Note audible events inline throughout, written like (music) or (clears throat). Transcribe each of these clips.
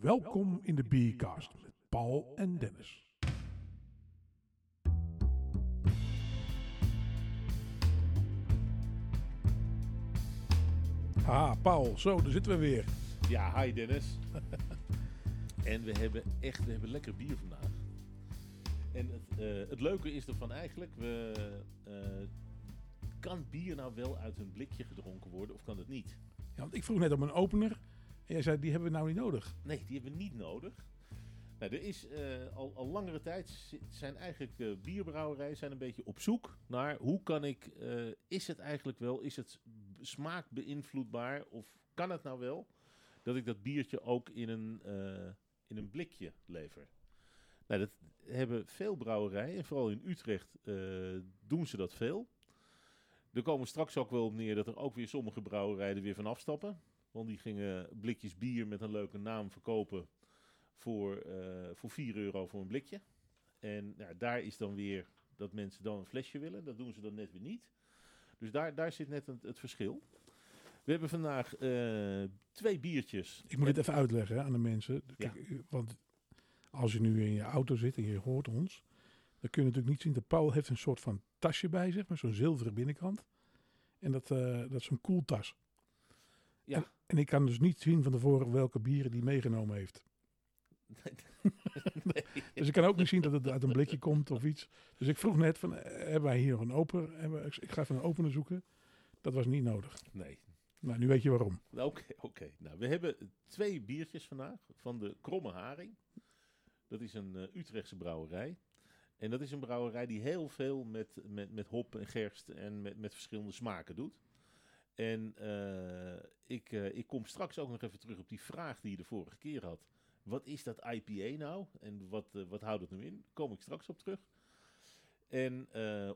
Welkom in de Biercast met Paul en Dennis. Ah, Paul, zo, daar zitten we weer. Ja, hi Dennis. (laughs) en we hebben echt we hebben lekker bier vandaag. En het, eh, het leuke is ervan eigenlijk, we, eh, kan bier nou wel uit een blikje gedronken worden of kan het niet? Ja, want ik vroeg net om een opener en jij zei, die hebben we nou niet nodig. Nee, die hebben we niet nodig. Nou, er is eh, al, al langere tijd zi- zijn eigenlijk bierbrouwerijen zijn een beetje op zoek naar hoe kan ik, eh, is het eigenlijk wel, is het smaak beïnvloedbaar of kan het nou wel dat ik dat biertje ook in een, eh, in een blikje lever? Nou, dat hebben veel brouwerijen, en vooral in Utrecht doen ze dat veel. Er komen straks ook wel op neer dat er ook weer sommige brouwerijen er weer van afstappen. Want die gingen blikjes bier met een leuke naam verkopen voor, eh, voor 4 euro voor een blikje. En ja, daar is dan weer dat mensen dan een flesje willen. Dat doen ze dan net weer niet. Dus daar, daar zit net het, het verschil. We hebben vandaag eh, twee biertjes. Ik moet dit even uitleggen hè, aan de mensen. Kijk, Want als je nu in je auto zit en je hoort ons, dan kun je natuurlijk niet zien dat Paul heeft een soort van tasje bij zich met zo'n zilveren binnenkant. En dat, eh, dat is zo'n koeltas. Ja. En, ik kan dus niet zien van tevoren welke bieren die meegenomen heeft. (laughs) Dus ik kan ook niet zien dat het uit een blikje komt of iets. Dus ik vroeg net van, eh, hebben wij hier nog een opener? Ik ga even een opener zoeken. Dat was niet nodig. Nee, Nou, nu weet je waarom. Nou, Oké, oké. Nou, we hebben twee biertjes vandaag van de Kromme Haring. Dat is een eh, Utrechtse brouwerij. En dat is een brouwerij die heel veel met, met, met hop en gerst en met, met verschillende smaken doet. En eh, ik, eh, ik kom straks ook nog even terug op die vraag die je de vorige keer had. Wat is dat IPA nou? En wat, eh, wat houdt het nu in? Kom ik straks op terug. En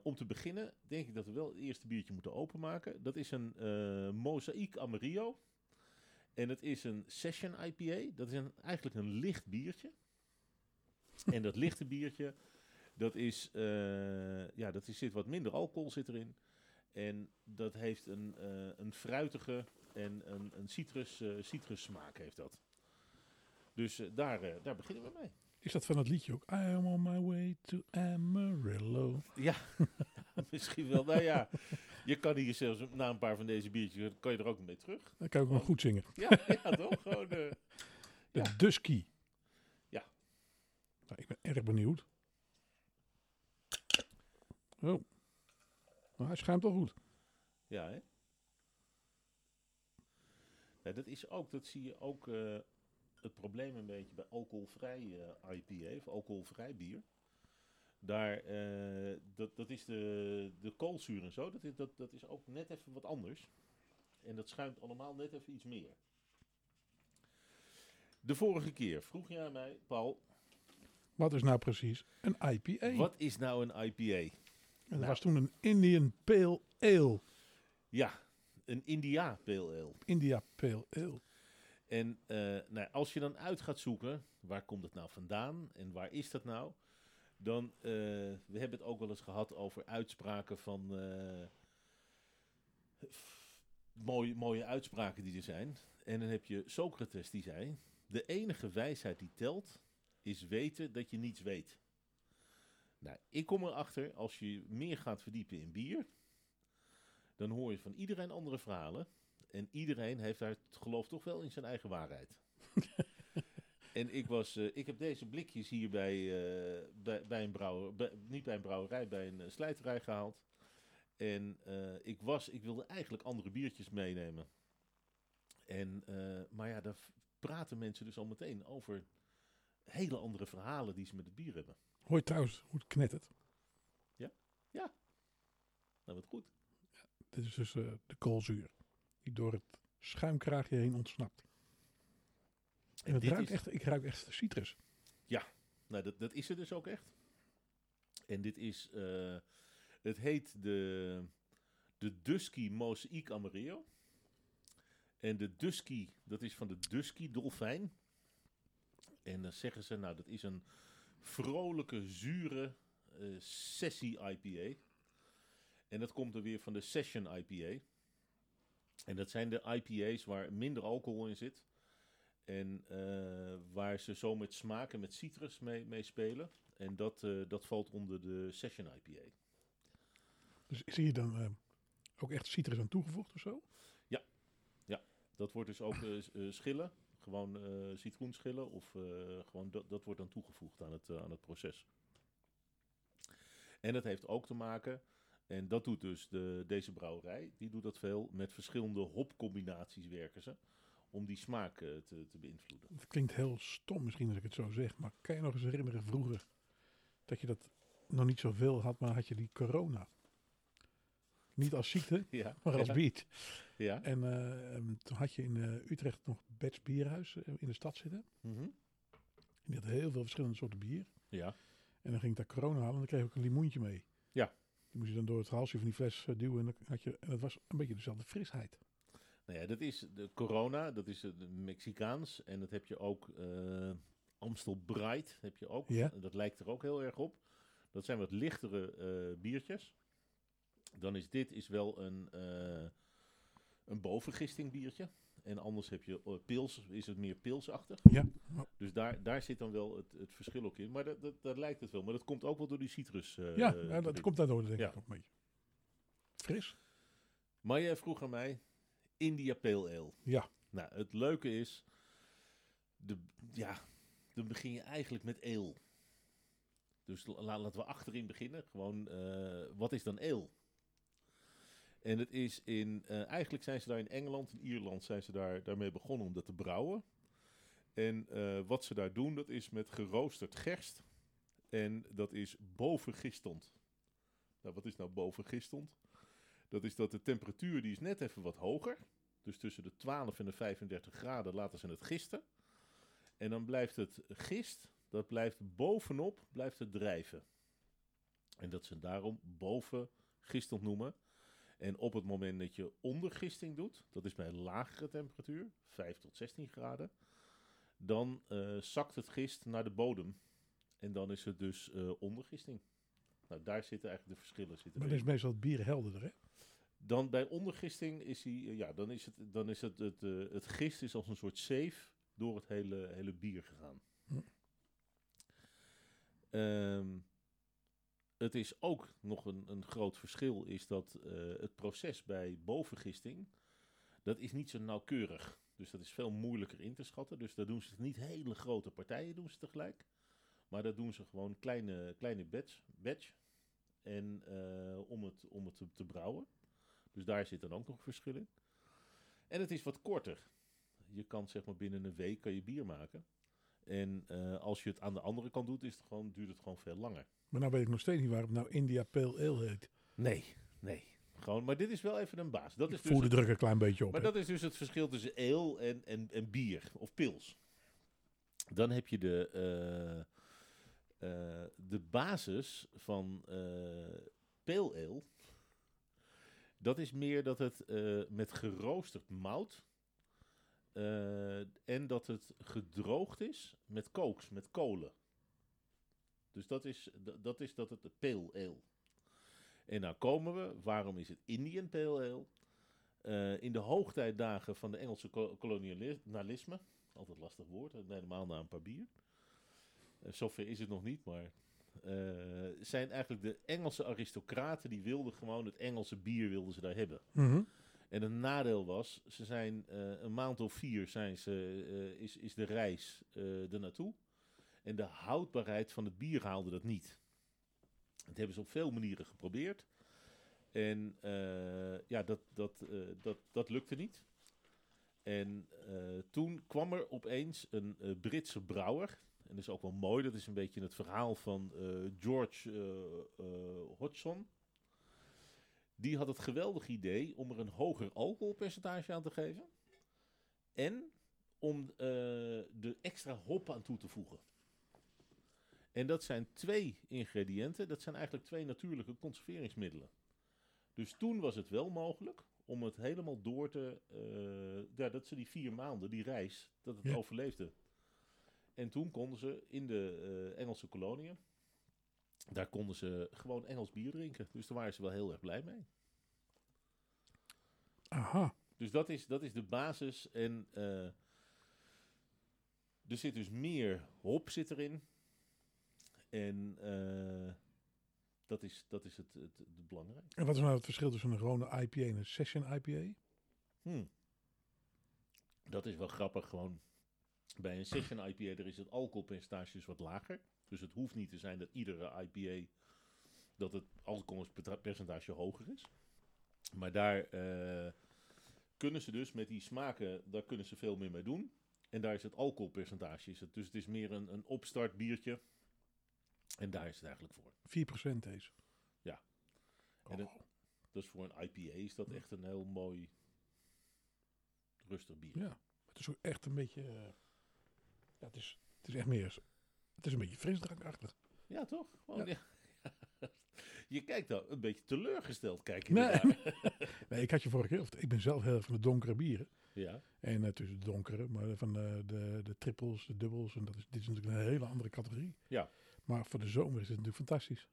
om te beginnen denk ik dat we wel het eerste biertje moeten openmaken. Dat is een eh Mozaïek Amarillo. En het is een Session IPA. Dat is eigenlijk een licht biertje. en dat lichte biertje, dat is, ja, dat is, zit wat minder alcohol zit erin. En dat heeft een, eh, een fruitige en een, een citrus, eh citrus smaak heeft dat. Dus eh, daar, daar beginnen we mee. Is dat van het liedje ook? I am on my way to Amarillo. Ja, (laughs) misschien wel. Nou ja, je kan hier zelfs na een paar van deze biertjes, kan je er ook mee terug. Dan kan ik ook nog goed zingen. Ja, ja toch? Gewoon, De Ja. Dusky. Ja. Nou, ik ben erg benieuwd. Oh. Hij schuimt wel goed. ja, hè? Ja, dat is ook, dat zie je ook eh, het probleem een beetje bij alcoholvrij eh, IPA of alcoholvrij bier. Daar, eh, dat, dat is de, de koolzuur en zo, dat is, dat, dat is ook net even wat anders. En dat schuimt allemaal net even iets meer. De vorige keer vroeg aan mij, Paul, Wat is nou precies een IPA? wat is nou een IPA? En dat Nou. was toen een Indian Pale Ale. Ja, een India Pale Ale. India Pale Ale. En eh, nou, als je dan uit gaat zoeken, waar komt het nou vandaan en waar is dat nou? Dan, eh, we hebben het ook wel eens gehad over uitspraken van, eh, mooie, mooie uitspraken die er zijn. En dan heb je Socrates die zei, de enige wijsheid die telt, is weten dat je niets weet. Nou, ik kom erachter, als je meer gaat verdiepen in bier, dan hoor je van iedereen andere verhalen. En iedereen heeft daar het geloof toch wel in zijn eigen waarheid. (laughs) en ik, was, eh, ik heb deze blikjes hier bij, eh, bij, bij een brouwer, bij- niet bij een brouwerij, bij een eh, slijterij gehaald. En ik, was, ik wilde eigenlijk andere biertjes meenemen. En, maar ja, daar praten mensen dus al meteen over hele andere verhalen die ze met het bier hebben. Hoor je trouwens hoe het knettert? Nou, wat goed. Dit is dus eh, de koolzuur. Die door het schuimkraagje heen ontsnapt. En het ruikt is- echt, ik ruik echt citrus. Nou, dat, dat is het dus ook echt. En dit is, eh, het heet de, de Dusky Mozaïek Amarillo. En de Dusky, dat is van de Dusky Dolfijn. En dan zeggen ze, nou, dat is een vrolijke, zure eh, sessie IPA. En dat komt er weer van de Session IPA. En dat zijn de IPA's waar minder alcohol in zit. En eh, waar ze zo met smaak en met citrus mee, mee spelen. En dat, eh, dat valt onder de Session IPA. Dus zie je dan ook echt citrus aan toegevoegd of zo? Dat wordt dus ook schillen. Gewoon eh citroenschillen. Of eh, gewoon dat, dat wordt dan toegevoegd aan het, eh, aan het proces. En dat heeft ook te maken. En dat doet dus de, deze brouwerij. Die doet dat veel. Met verschillende hopcombinaties werken ze. Om die smaak te, te beïnvloeden. Het klinkt heel stom misschien als ik het zo zeg, maar kan je nog eens herinneren vroeger dat je dat nog niet zoveel had, maar had je die corona. Niet als ziekte, (laughs) Ja, maar als ja, beat. Ja. En eh, em, toen had je in eh, Utrecht nog Bets Bierhuis eh, in de stad zitten. Mhm. En die had heel veel verschillende soorten bier. ja. En dan ging ik daar corona halen en dan kreeg ik ook een limoentje mee. Ja. Die moest je dan door het halsje van die fles duwen en dan had je, en dat was een beetje dezelfde frisheid. Nou ja, dat is de corona, dat is het Mexicaans. En dat heb je ook Amstel Bright, heb je ook. Ja. Dat lijkt er ook heel erg op. Dat zijn wat lichtere biertjes. Dan is dit is wel een, een bovengisting biertje. En anders heb je eh, pils, is het meer pilsachtig. Ja. Dus daar, daar zit dan wel het, het verschil ook in. Maar dat, dat, dat lijkt het wel. Maar dat komt ook wel door die citrus. eh, ja, ja, dat komt daardoor denk Ja. ik ook beetje. Fris? Maar jij vroeg aan mij, India Pale Ale. Ja. Nou, het leuke is, de, ja, dan begin je eigenlijk met ale. Dus la- laten we achterin beginnen. Gewoon, eh, wat is dan ale? En het is in, eh, eigenlijk zijn ze daar in Engeland en Ierland zijn ze daar, daarmee begonnen om dat te brouwen. En eh, wat ze daar doen, dat is met geroosterd gerst. En dat is bovengistond. Nou, wat is nou bovengistond? Dat is dat de temperatuur die is net even wat hoger. Dus tussen de 12 en de 35 graden laten ze het gisten. En dan blijft het gist, dat blijft bovenop, blijft het drijven. En dat ze daarom boven gistend noemen. En op het moment dat je ondergisting doet, dat is bij een lagere temperatuur, 5 tot 16 graden, dan eh, zakt het gist naar de bodem. En dan is het dus eh, ondergisting. Nou, daar zitten eigenlijk de verschillen. Zitten Maar dan is meestal het bier helderder, hè? Dan bij ondergisting is hij, eh, ja, dan is het, dan is het, het, het gist is als een soort zeef door het hele, hele bier gegaan. Hm. Ehm, het is ook nog een, een groot verschil, is dat eh, het proces bij bovengisting, dat is niet zo nauwkeurig. Dus dat is veel moeilijker in te schatten. Dus daar doen ze niet hele grote partijen doen ze tegelijk. Maar dat doen ze gewoon kleine, kleine batch, batch en, eh, om het, om het te, te brouwen. Dus daar zit dan ook nog verschil in. En het is wat korter. Je kan zeg maar binnen een week kan je bier maken. En eh, als je het aan de andere kant doet, is het gewoon, duurt het gewoon veel langer. Maar nou weet ik nog steeds niet waarom het nou India Pale Ale heet. Nee, nee. Gewoon, maar dit is wel even een baas. Dat Ik is dus voel de het- druk een klein beetje op. maar dat is dus het verschil tussen ale en, en, en bier of pils. Dan heb je de, eh, eh, de basis van eh pale ale. Dat is meer dat het met geroosterd mout en dat het gedroogd is met kooks, met kolen. Dus dat is dat, is dat het de pale ale. En nou komen we, waarom is het Indian pale ale? Eh, in de hoogtijdagen van de Engelse ko- kolonialisme, altijd lastig woord, helemaal na een paar bier. Eh, zover is het nog niet, maar eh, zijn eigenlijk de Engelse aristocraten die wilden gewoon het Engelse bier wilden ze daar hebben. Mhm. En een nadeel was, ze zijn een maand of vier zijn ze, is, is de reis eh er naartoe. En de houdbaarheid van het bier haalde dat niet. Dat hebben ze op veel manieren geprobeerd. En eh, ja, dat, dat, eh, dat, dat lukte niet. En eh, toen kwam er opeens een Britse brouwer. En dat is ook wel mooi, dat is een beetje het verhaal van George Hodgson. Die had het geweldige idee om er een hoger alcoholpercentage aan te geven. En om er extra hop aan toe te voegen. En dat zijn twee ingrediënten. Dat zijn eigenlijk twee natuurlijke conserveringsmiddelen. Dus toen was het wel mogelijk om het helemaal door te... eh, ja, dat ze die vier maanden, die reis, dat het Ja. overleefde. En toen konden ze in de eh, Engelse koloniën... Daar konden ze gewoon Engels bier drinken. Dus daar waren ze wel heel erg blij mee. Aha. Dus dat is, dat is de basis. En eh, Er zit dus meer hop zit erin. En eh, dat is, dat is het, het, het belangrijkste. En wat is nou het verschil tussen een gewone IPA en een session IPA? Hmm. Dat is wel grappig. Gewoon bij een session IPA er is het alcoholpercentage dus wat lager. Dus het hoeft niet te zijn dat iedere IPA dat het alcoholpercentage hoger is. Maar daar eh, kunnen ze dus met die smaken, daar kunnen ze veel meer mee doen. En daar is het alcoholpercentage. Is het. Dus het is meer een, een opstart biertje. En daar is het eigenlijk voor. 4% deze. Ja. En het- Oh. Dus voor een IPA is dat echt een heel mooi rustig bier. Ja, het is ook echt een beetje... eh, ja, het, is, het is echt meer... Het is een beetje frisdrankachtig. Ja, toch? Gewoon, ja. (laughs) Je kijkt dan een beetje teleurgesteld, kijk je Nee. (laughs) Nee, ik had je vorige keer... of- Ik ben zelf heel van de donkere bieren. Ja, En uh, tussen de donkere, maar van de, de, de trippels, de dubbels. En dat is, dit is natuurlijk een hele andere categorie. Ja. Maar voor de zomer is het natuurlijk fantastisch.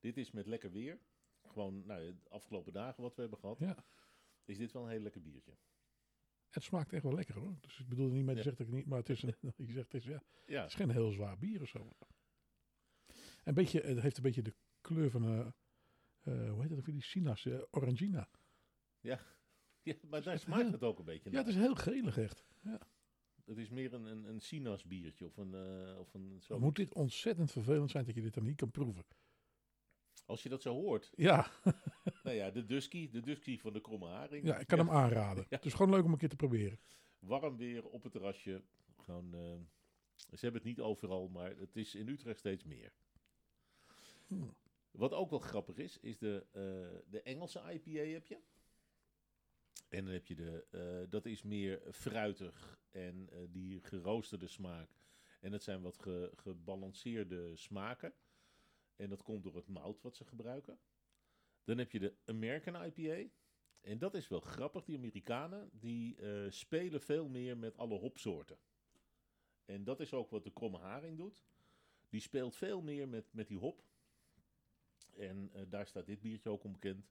dit is met lekker weer. Gewoon, nou, de afgelopen dagen wat we hebben gehad, Ja. is dit wel een heel lekker biertje. Het smaakt echt wel lekker hoor. Dus ik bedoel niet mee te Ja. zeggen dat ik niet, maar het is, een, (laughs) je zegt, het, is, ja, Ja, het is geen heel zwaar bier of zo. Een beetje, het heeft een beetje de kleur van, eh, hoe heet dat ook die sinaas, eh, orangina. ja (laughs) maar daar smaakt het ook een beetje Ja, naar. het is heel gelig echt. Het is meer een, een, een Sinas biertje of een, eh, of een zo. Moet dit ontzettend vervelend zijn dat je dit dan niet kan proeven. Als je dat zo hoort. Ja, (laughs) nou ja, de Dusky, de Dusky van de Kromme Haring. ja ik kan hem aanraden. (laughs) Ja. Het is gewoon leuk om een keer te proberen. Warm weer op het terrasje. Gewoon, eh, ze hebben het niet overal, maar het is in Utrecht steeds meer. Hmm. Wat ook wel grappig is, is de, eh, de Engelse IPA heb je. En dan heb je de, eh, dat is meer fruitig en eh, die geroosterde smaak. En het zijn wat ge- gebalanceerde smaken. En dat komt door het mout wat ze gebruiken. Dan heb je de American IPA. En dat is wel grappig. Die Amerikanen die eh, spelen veel meer met alle hopsoorten. En dat is ook wat de kromme haring doet. Die speelt veel meer met, met die hop. En daar staat dit biertje ook onbekend.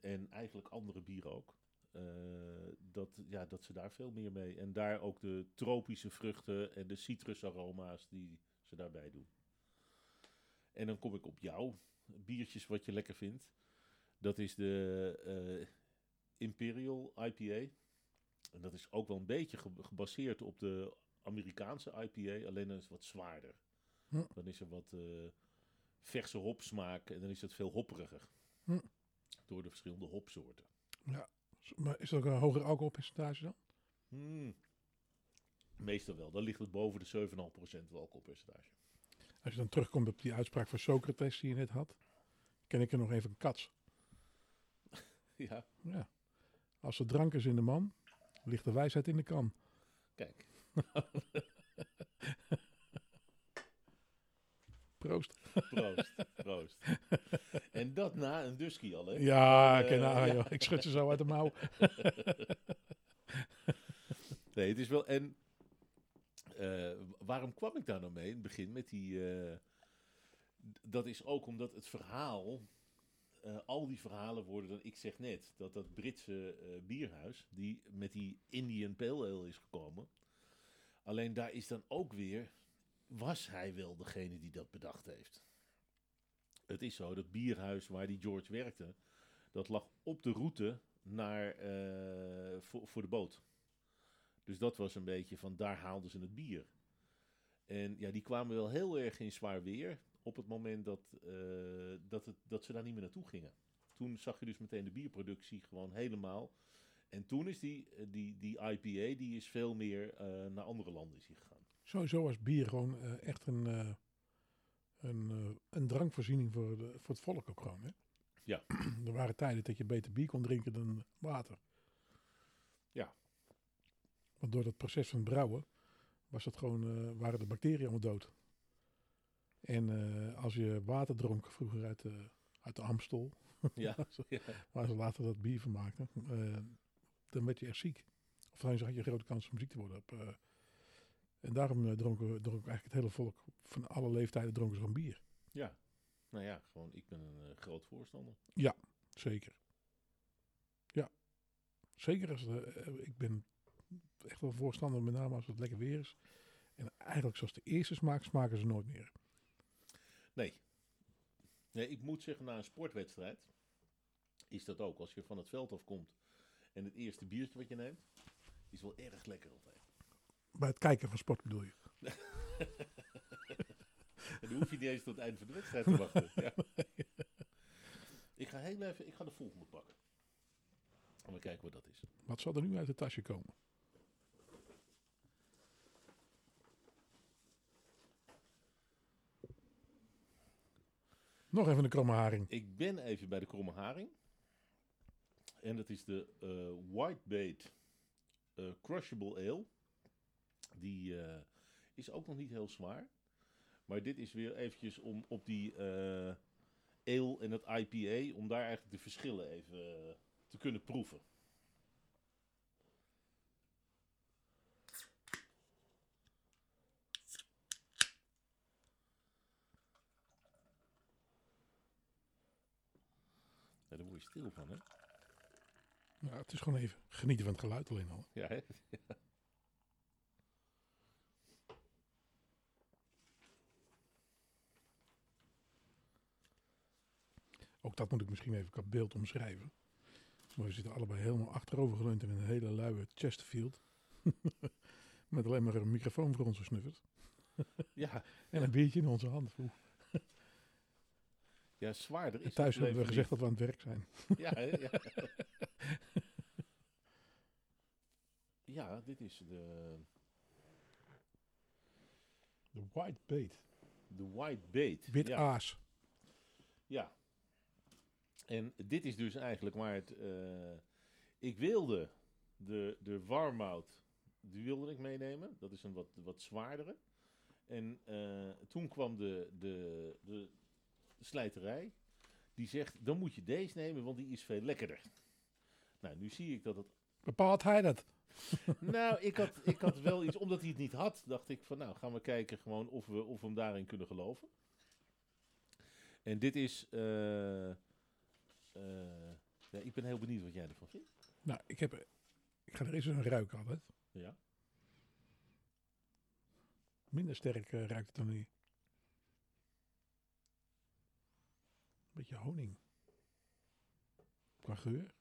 En eigenlijk andere bieren ook. Eh, dat, ja, dat ze daar veel meer mee. En daar ook de tropische vruchten en de citrusaroma's die ze daarbij doen. En dan kom ik op jouw biertjes wat je lekker vindt. Dat is de eh, Imperial IPA. En dat is ook wel een beetje ge- gebaseerd op de Amerikaanse IPA, alleen dan is het wat zwaarder. Hm. Dan is er wat eh, verse hopsmaak en dan is het veel hopperiger. Hm. Door de verschillende hopsoorten. Maar is dat ook een hoger alcoholpercentage dan? Hmm. Meestal wel. Dan ligt het boven de 7,5% alcoholpercentage. Als je dan terugkomt op die uitspraak van Socrates die je net had, ken ik er nog even een kats. (laughs) ja, Ja. Als er drank is in de man, ligt de wijsheid in de kan. kijk. (laughs) Proost. Proost. Proost. en dat na een dusky al, hè? Ja, Eh, ken nou, ja. joh. ik schud ze zo uit de mouw. (laughs) Nee, het is wel. En eh, waarom kwam ik daar nou mee in het begin met die. eh, dat is ook omdat het verhaal. al die verhalen worden dan. Ik zeg net dat dat Britse bierhuis. die met die Indian Pale Ale is gekomen. Alleen daar is dan ook weer. Was hij wel degene die dat bedacht heeft? Het is zo, dat bierhuis waar die George werkte. dat lag op de route naar. eh, voor, de boot. Dus dat was een beetje van daar haalden ze het bier. En ja, die kwamen wel heel erg in zwaar weer op het moment dat, eh, dat, het, dat ze daar niet meer naartoe gingen. Toen zag je dus meteen de bierproductie gewoon helemaal. En toen is die, eh, die, die IPA, die is veel meer naar andere landen gegaan. Sowieso was bier gewoon eh, echt een, eh, een, eh, een drankvoorziening voor, de, voor het volk ook gewoon. Hè? Ja. (clears throat) er waren tijden dat je beter bier kon drinken dan water. Ja. Want door dat proces van brouwen was het gewoon, waren de bacteriën allemaal dood. En als je water dronk vroeger uit de, uit de Amstel, (laughs) Ja, waar ze later dat bier van maakten, dan werd je echt ziek. Of dan had je een grote kans om ziek te worden. Op, en daarom eh, dronken, we- dronk eigenlijk het hele volk van alle leeftijden dronken ze gewoon bier. ja. Nou ja, gewoon, ik ben een eh, groot voorstander. Zeker. Ja, zeker. Als eh, ik ben echt wel voorstander, met name als het lekker weer is. En eigenlijk zoals de eerste smaak smaken ze nooit meer. Nee. Nee, ik moet zeggen, na een sportwedstrijd is dat ook. Als je van het veld afkomt en het eerste biertje wat je neemt, is wel erg lekker altijd. Bij het kijken van sport bedoel je. En (laughs) dan hoef je niet eens tot het einde van de wedstrijd te wachten. (laughs) Ja. Ik ga heel even, ik ga de volgende pakken. En we kijken wat dat is. Wat zal er nu uit het tasje komen? Nog even een kromme haring. Ik ben even bij de kromme haring. En dat is de eh Whitebait eh Crushable Ale. Die eh, is ook nog niet heel zwaar. Maar dit is weer eventjes om op die eh ale en het IPA, om daar eigenlijk de verschillen even eh, te kunnen proeven. Ja, daar word je stil van, hè? Nou, het is gewoon even genieten van het geluid alleen al. Ja, hè? (laughs) Ook dat moet ik misschien even qua beeld omschrijven. Maar we zitten allebei helemaal achterover geleund in een hele luie Chesterfield. (laughs) Met alleen maar een microfoon voor onze snuffers. (laughs) ja, (laughs) En een biertje in onze hand. Oeh. ja, zwaarder is En thuis hebben we gezegd dat we aan het werk zijn. Ja, ja. ja, dit is de, De White Bait. de White Bait. Wit ja. aas. Ja. En dit is dus eigenlijk waar het... eh, ik wilde de, de Warmout, die wilde ik meenemen. Dat is een wat, wat zwaardere. En eh, toen kwam de, de, de slijterij. Die zegt, dan moet je deze nemen, want die is veel lekkerder. Nou, nu zie ik dat het... Bepaalt hij dat? (laughs) Nou, ik had, ik had wel iets, omdat hij het niet had, dacht ik van nou, gaan we kijken gewoon of we, of we hem daarin kunnen geloven. En dit is... eh, ja, ik ben heel benieuwd wat jij ervan vindt. Nou, ik, heb, ik ga er eens een ruik altijd. Ja. Minder sterk eh, ruikt het dan nu. Beetje honing. Qua geur.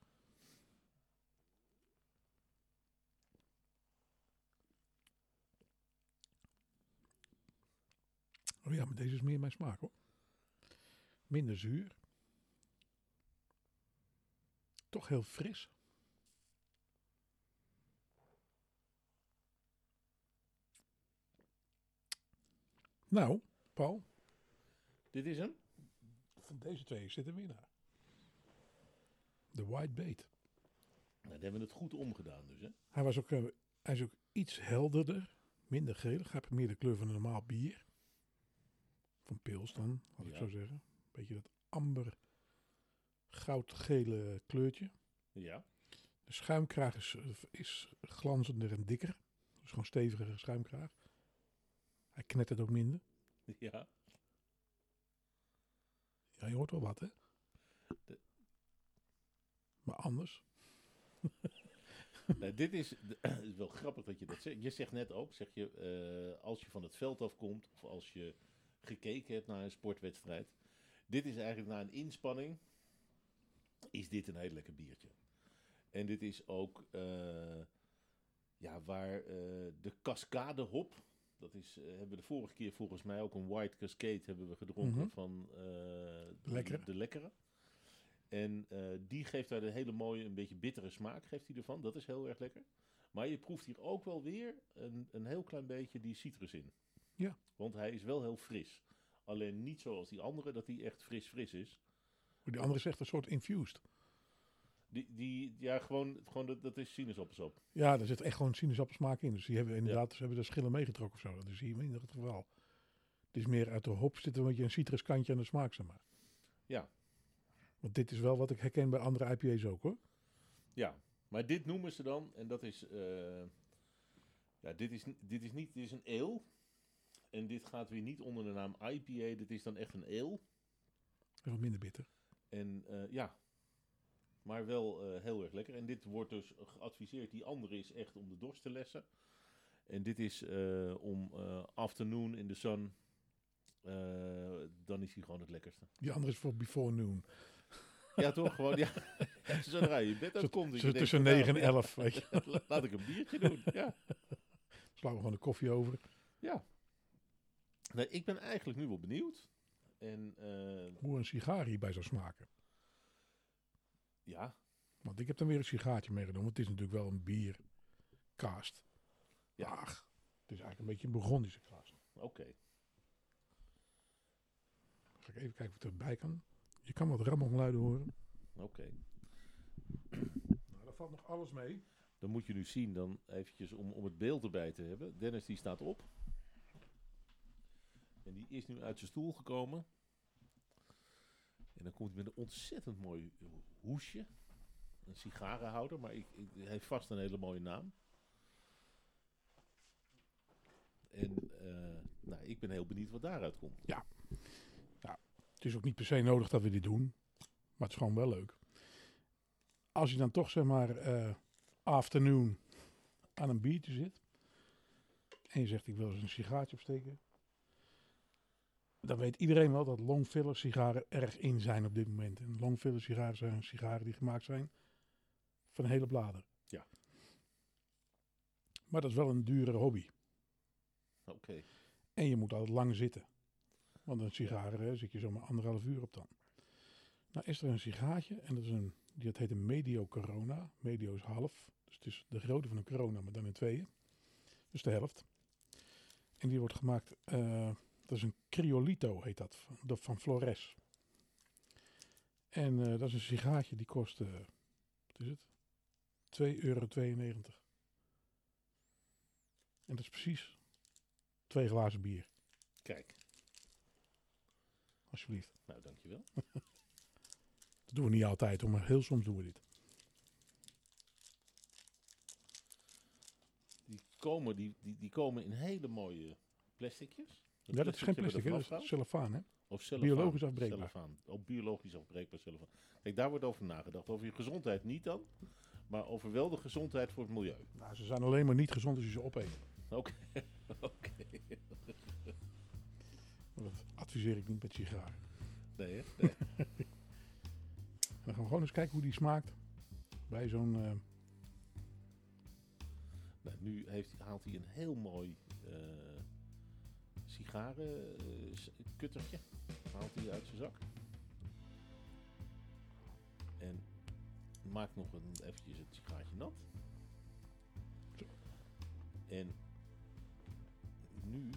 Oh ja, maar deze is meer mijn smaak hoor. Minder zuur. Toch heel fris. Nou, Paul, Dit is hem? van deze twee dit een winnaar. De White Bait. Nou, dan hebben we het goed omgedaan dus, hè? Hij, was ook, eh, hij is ook iets helderder, minder geel. Hij heeft meer de kleur van een normaal bier. Van pils dan, had ik Ja. zo zeggen. Beetje dat amber goudgele kleurtje. Ja. De schuimkraag is, is glanzender en dikker. Dus gewoon stevigere schuimkraag. Hij knettert ook minder. Ja. Ja, je hoort wel wat, hè? De- Maar anders. nou, dit is, (clears throat) het is wel grappig dat je dat zegt. Je zegt net ook, zeg je, eh, als je van het veld afkomt of als je gekeken hebt naar een sportwedstrijd. Dit is eigenlijk na een inspanning, is dit een heel lekker biertje. En dit is ook, eh, ja, waar eh, de cascade hop, dat is, eh, hebben we de vorige keer volgens mij ook een White Cascade hebben we gedronken Mhm. van eh, de, lekkere. de lekkere. En die geeft daar een hele mooie, een beetje bittere smaak geeft hij ervan. Dat is heel erg lekker. Maar je proeft hier ook wel weer een, een heel klein beetje die citrus in. Ja. Want hij is wel heel fris. Alleen niet zoals die andere, dat hij echt fris fris is. Maar die andere is echt een soort infused. Die, die ja, gewoon, gewoon dat, dat is sinaasappelsap. Ja, daar zit echt gewoon sinaasappelsmaak in. Dus die hebben inderdaad, ze hebben de schillen meegetrokken of zo. Dat is hier in ieder geval. Het is meer uit de hop zit er een beetje een citruskantje aan de smaak, zeg maar. Ja. Want dit is wel wat ik herken bij andere IPA's ook hoor. Ja, maar dit noemen ze dan, en dat is, eh, ja, dit is, dit is niet, dit is een ale. En dit gaat weer niet onder de naam IPA, dit is dan echt een ale. En wat minder bitter. En eh, ja, maar wel eh, heel erg lekker. En dit wordt dus geadviseerd, die andere is echt om de dorst te lessen. En dit is eh, om afternoon in the sun. Dan is hij gewoon het lekkerste. Die andere is voor before noon. Ja, toch? Gewoon, ja. (laughs) Zodra je bed uitkomt. denkt tussen van, nou, 9 en ja, 11. Weet je. (laughs) Laat ik een biertje doen. Ja. Slaan we gewoon de koffie over. Nee, ik ben eigenlijk nu wel benieuwd. En eh, Hoe een sigaar hierbij zou smaken. ja, Want ik heb dan weer een sigaartje meegenomen. Want het is natuurlijk wel een bierkaast. Ja. Ach, het is eigenlijk een beetje een Burgondische kaast. oké. Ga ik even kijken of ik erbij kan. Je kan wat rammelgeluiden horen. Oké. Nou, daar valt nog alles mee. Dan moet je nu zien, dan eventjes om, om het beeld erbij te hebben. Dennis die staat op. En die is nu uit zijn stoel gekomen. En dan komt hij met een ontzettend mooi hoesje. Een sigarenhouder, maar ik, hij heeft vast een hele mooie naam. En eh, nou, ik ben heel benieuwd wat daaruit komt. Het is ook niet per se nodig dat we dit doen. Maar het is gewoon wel leuk. Als je dan toch zeg maar eh, afternoon aan een biertje zit. En je zegt ik wil eens een sigaartje opsteken. Dan weet iedereen wel dat longfiller sigaren erg in zijn op dit moment. En longfiller sigaren zijn sigaren die gemaakt zijn van hele bladen. Ja. Maar dat is wel een dure hobby. Oké, En je moet altijd lang zitten. Want een sigaar hè, zit je zomaar anderhalf uur op dan. Nou is er een sigaartje en dat, is een, die, dat heet een Medio Corona. Medio is half. Dus het is de grootte van een Corona, maar dan in tweeën. Dus de helft. En die wordt gemaakt, eh, dat is een Criolito heet dat, van, dat van Flores. En eh, dat is een sigaartje die kost, eh, wat is het? 2,92 euro. En dat is precies twee glazen bier. kijk. Alsjeblieft. Nou, dankjewel. (laughs) (laughs) Dat doen we niet altijd, hoor, maar heel soms doen we dit. Die komen, die, die, die komen in hele mooie plasticjes. Ja, dat is geen plastic, hè? dat vanaf is cellofaan, hè? Of cellofaan. Biologisch afbreekbaar. Cellofaan. Ook biologisch afbreekbaar cellofaan. Kijk, daar wordt over nagedacht. Over je gezondheid niet dan, maar over wel de gezondheid voor het milieu. Nou, ze zijn alleen maar niet gezond als je ze opeet. Oké. (laughs) Oké. Maar Dat adviseer ik niet met sigaren. Nee, hè? (laughs) Nee. Dan gaan we gewoon eens kijken hoe die smaakt. Bij zo'n... eh, Nou, nu heeft, haalt hij een heel mooi eh sigarenkuttertje. haalt hij uit zijn zak. En maakt nog een, eventjes het sigaartje nat. Zo. En nu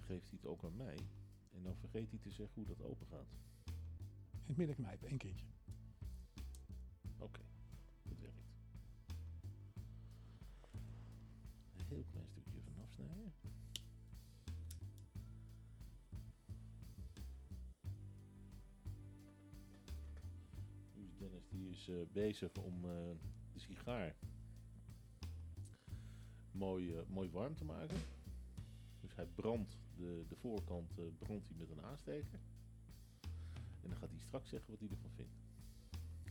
geeft hij het ook aan mij. En dan vergeet hij te zeggen hoe dat open gaat. het midden knijpen, één keertje. Nu is Dennis die is eh, bezig om eh, de sigaar mooi, eh, mooi warm te maken. Dus hij brandt de, de voorkant brandt hij met een aansteker. En dan gaat hij straks zeggen wat hij ervan vindt.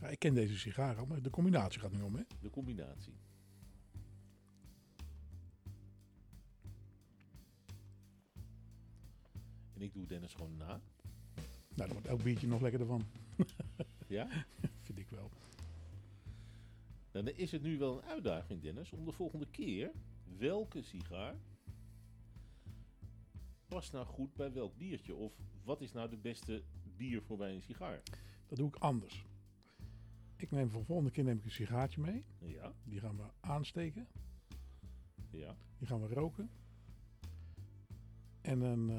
Ja, ik ken deze sigaren al, maar de combinatie gaat nu om, hè? De combinatie. En ik doe Dennis gewoon na. Nou, dan wordt elk biertje nog lekkerder van. (laughs) Ja? (laughs) Vind ik wel. Nou, dan is het nu wel een uitdaging, Dennis, om de volgende keer welke sigaar past nou goed bij welk biertje? Of wat is nou de beste bier voor bij een sigaar? Dat doe ik anders. Ik neem voor de volgende keer neem ik een sigaartje mee. Ja, Die gaan we aansteken. ja. Die gaan we roken. En dan,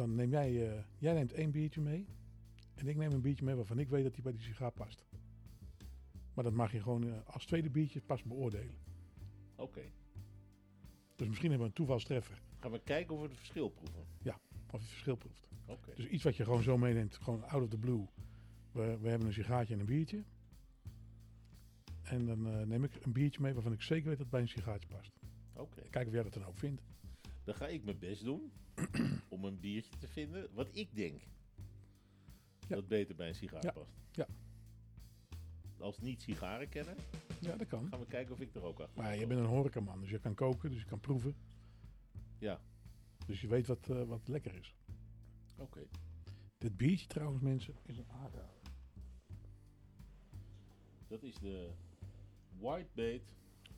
dan neem jij, eh, jij neemt één biertje mee. En ik neem een biertje mee waarvan ik weet dat die bij die sigaar past. Maar dat mag je gewoon eh, als tweede biertje pas beoordelen. Oké. Dus misschien hebben we een toevalstreffer. Gaan we kijken of we het verschil proeven. Of je het verschil proeft. Oké. Dus iets wat je gewoon zo meeneemt, gewoon out of the blue. We, we hebben een sigaartje en een biertje. En dan eh, neem ik een biertje mee waarvan ik zeker weet dat het bij een sigaartje past. Oké. Kijken of jij dat dan ook vindt. Dan ga ik mijn best doen (clears throat) om een biertje te vinden wat ik denk Ja. dat beter bij een sigaar Ja. past. Ja. Als niet sigarenkenner Ja, dat kan. Gaan we kijken of ik er ook achter Maar je bent een horecaman, dus je kan koken, dus je kan proeven. Ja, Dus je weet wat, eh, wat lekker is. oké. Dit biertje trouwens, mensen, is een aanrader. Dat is de Whitebait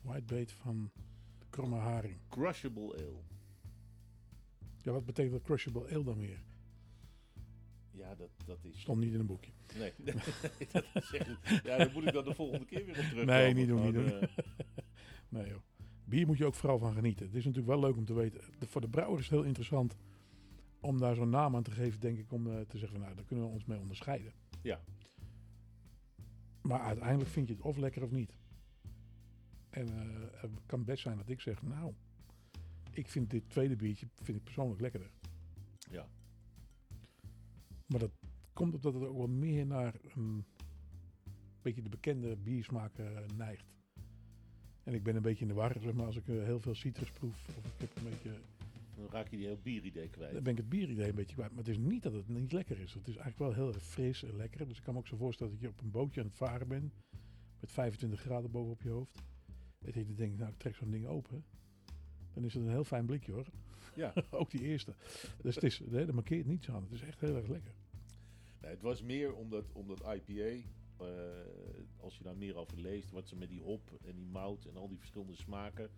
Whitebait van de kromme haring. Crushable Ale. Ja, wat betekent dat crushable ale dan weer? Ja, dat, dat is... Stond niet in een boekje. Nee, (laughs) dat is echt... Ja, daar moet ik dan de volgende keer weer op terug. Nee, niet doen, niet doen. Nee joh. Bier moet je ook vooral van genieten. Het is natuurlijk wel leuk om te weten. De- voor de brouwer is het heel interessant om daar zo'n naam aan te geven, denk ik, om eh, te zeggen van nou, daar kunnen we ons mee onderscheiden. Ja. Maar uiteindelijk vind je het of lekker of niet. En eh, het kan best zijn dat ik zeg, nou, ik vind dit tweede biertje vind ik persoonlijk lekkerder. Ja. Maar dat komt omdat het ook wel meer naar een beetje de bekende biersmaak eh, neigt. En ik ben een beetje in de war, zeg maar, als ik eh, heel veel citrus proef. Of ik heb een beetje, Dan raak je die heel bieridee kwijt. dan ben ik het bieridee een beetje kwijt. Maar het is niet dat het niet lekker is. Het is eigenlijk wel heel erg fris en lekker. Dus ik kan me ook zo voorstellen dat je op een bootje aan het varen bent. Met 25 graden boven op je hoofd. Dat je denkt, nou ik trek zo'n ding open. Dan is het een heel fijn blikje hoor. Ja. (laughs) ook die eerste. Dus het is, nee, er markeert niets aan. Het is echt heel erg lekker. Nee, het was meer omdat, omdat IPA, eh, als je daar meer over leest, wat ze met die hop en die mout en al die verschillende smaken,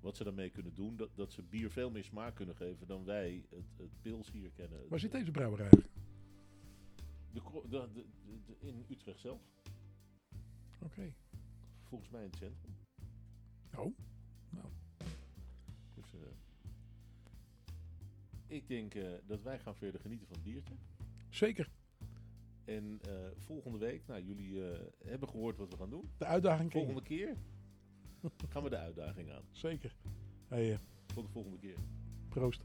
wat ze daarmee kunnen doen, dat, dat ze bier veel meer smaak kunnen geven dan wij het, het pils hier kennen. Waar zit De- deze brouwerij? de, kro- de, de, de- de- in Utrecht zelf, Oké. volgens mij in het centrum. Oh, nou. Dus, eh, ik denk eh, dat wij gaan verder genieten van het biertje. Zeker. En eh, volgende week, nou jullie hebben gehoord wat we gaan doen. De uitdaging. Volgende keer gaan we de uitdaging aan. Zeker. Hey, Tot de volgende keer. proost.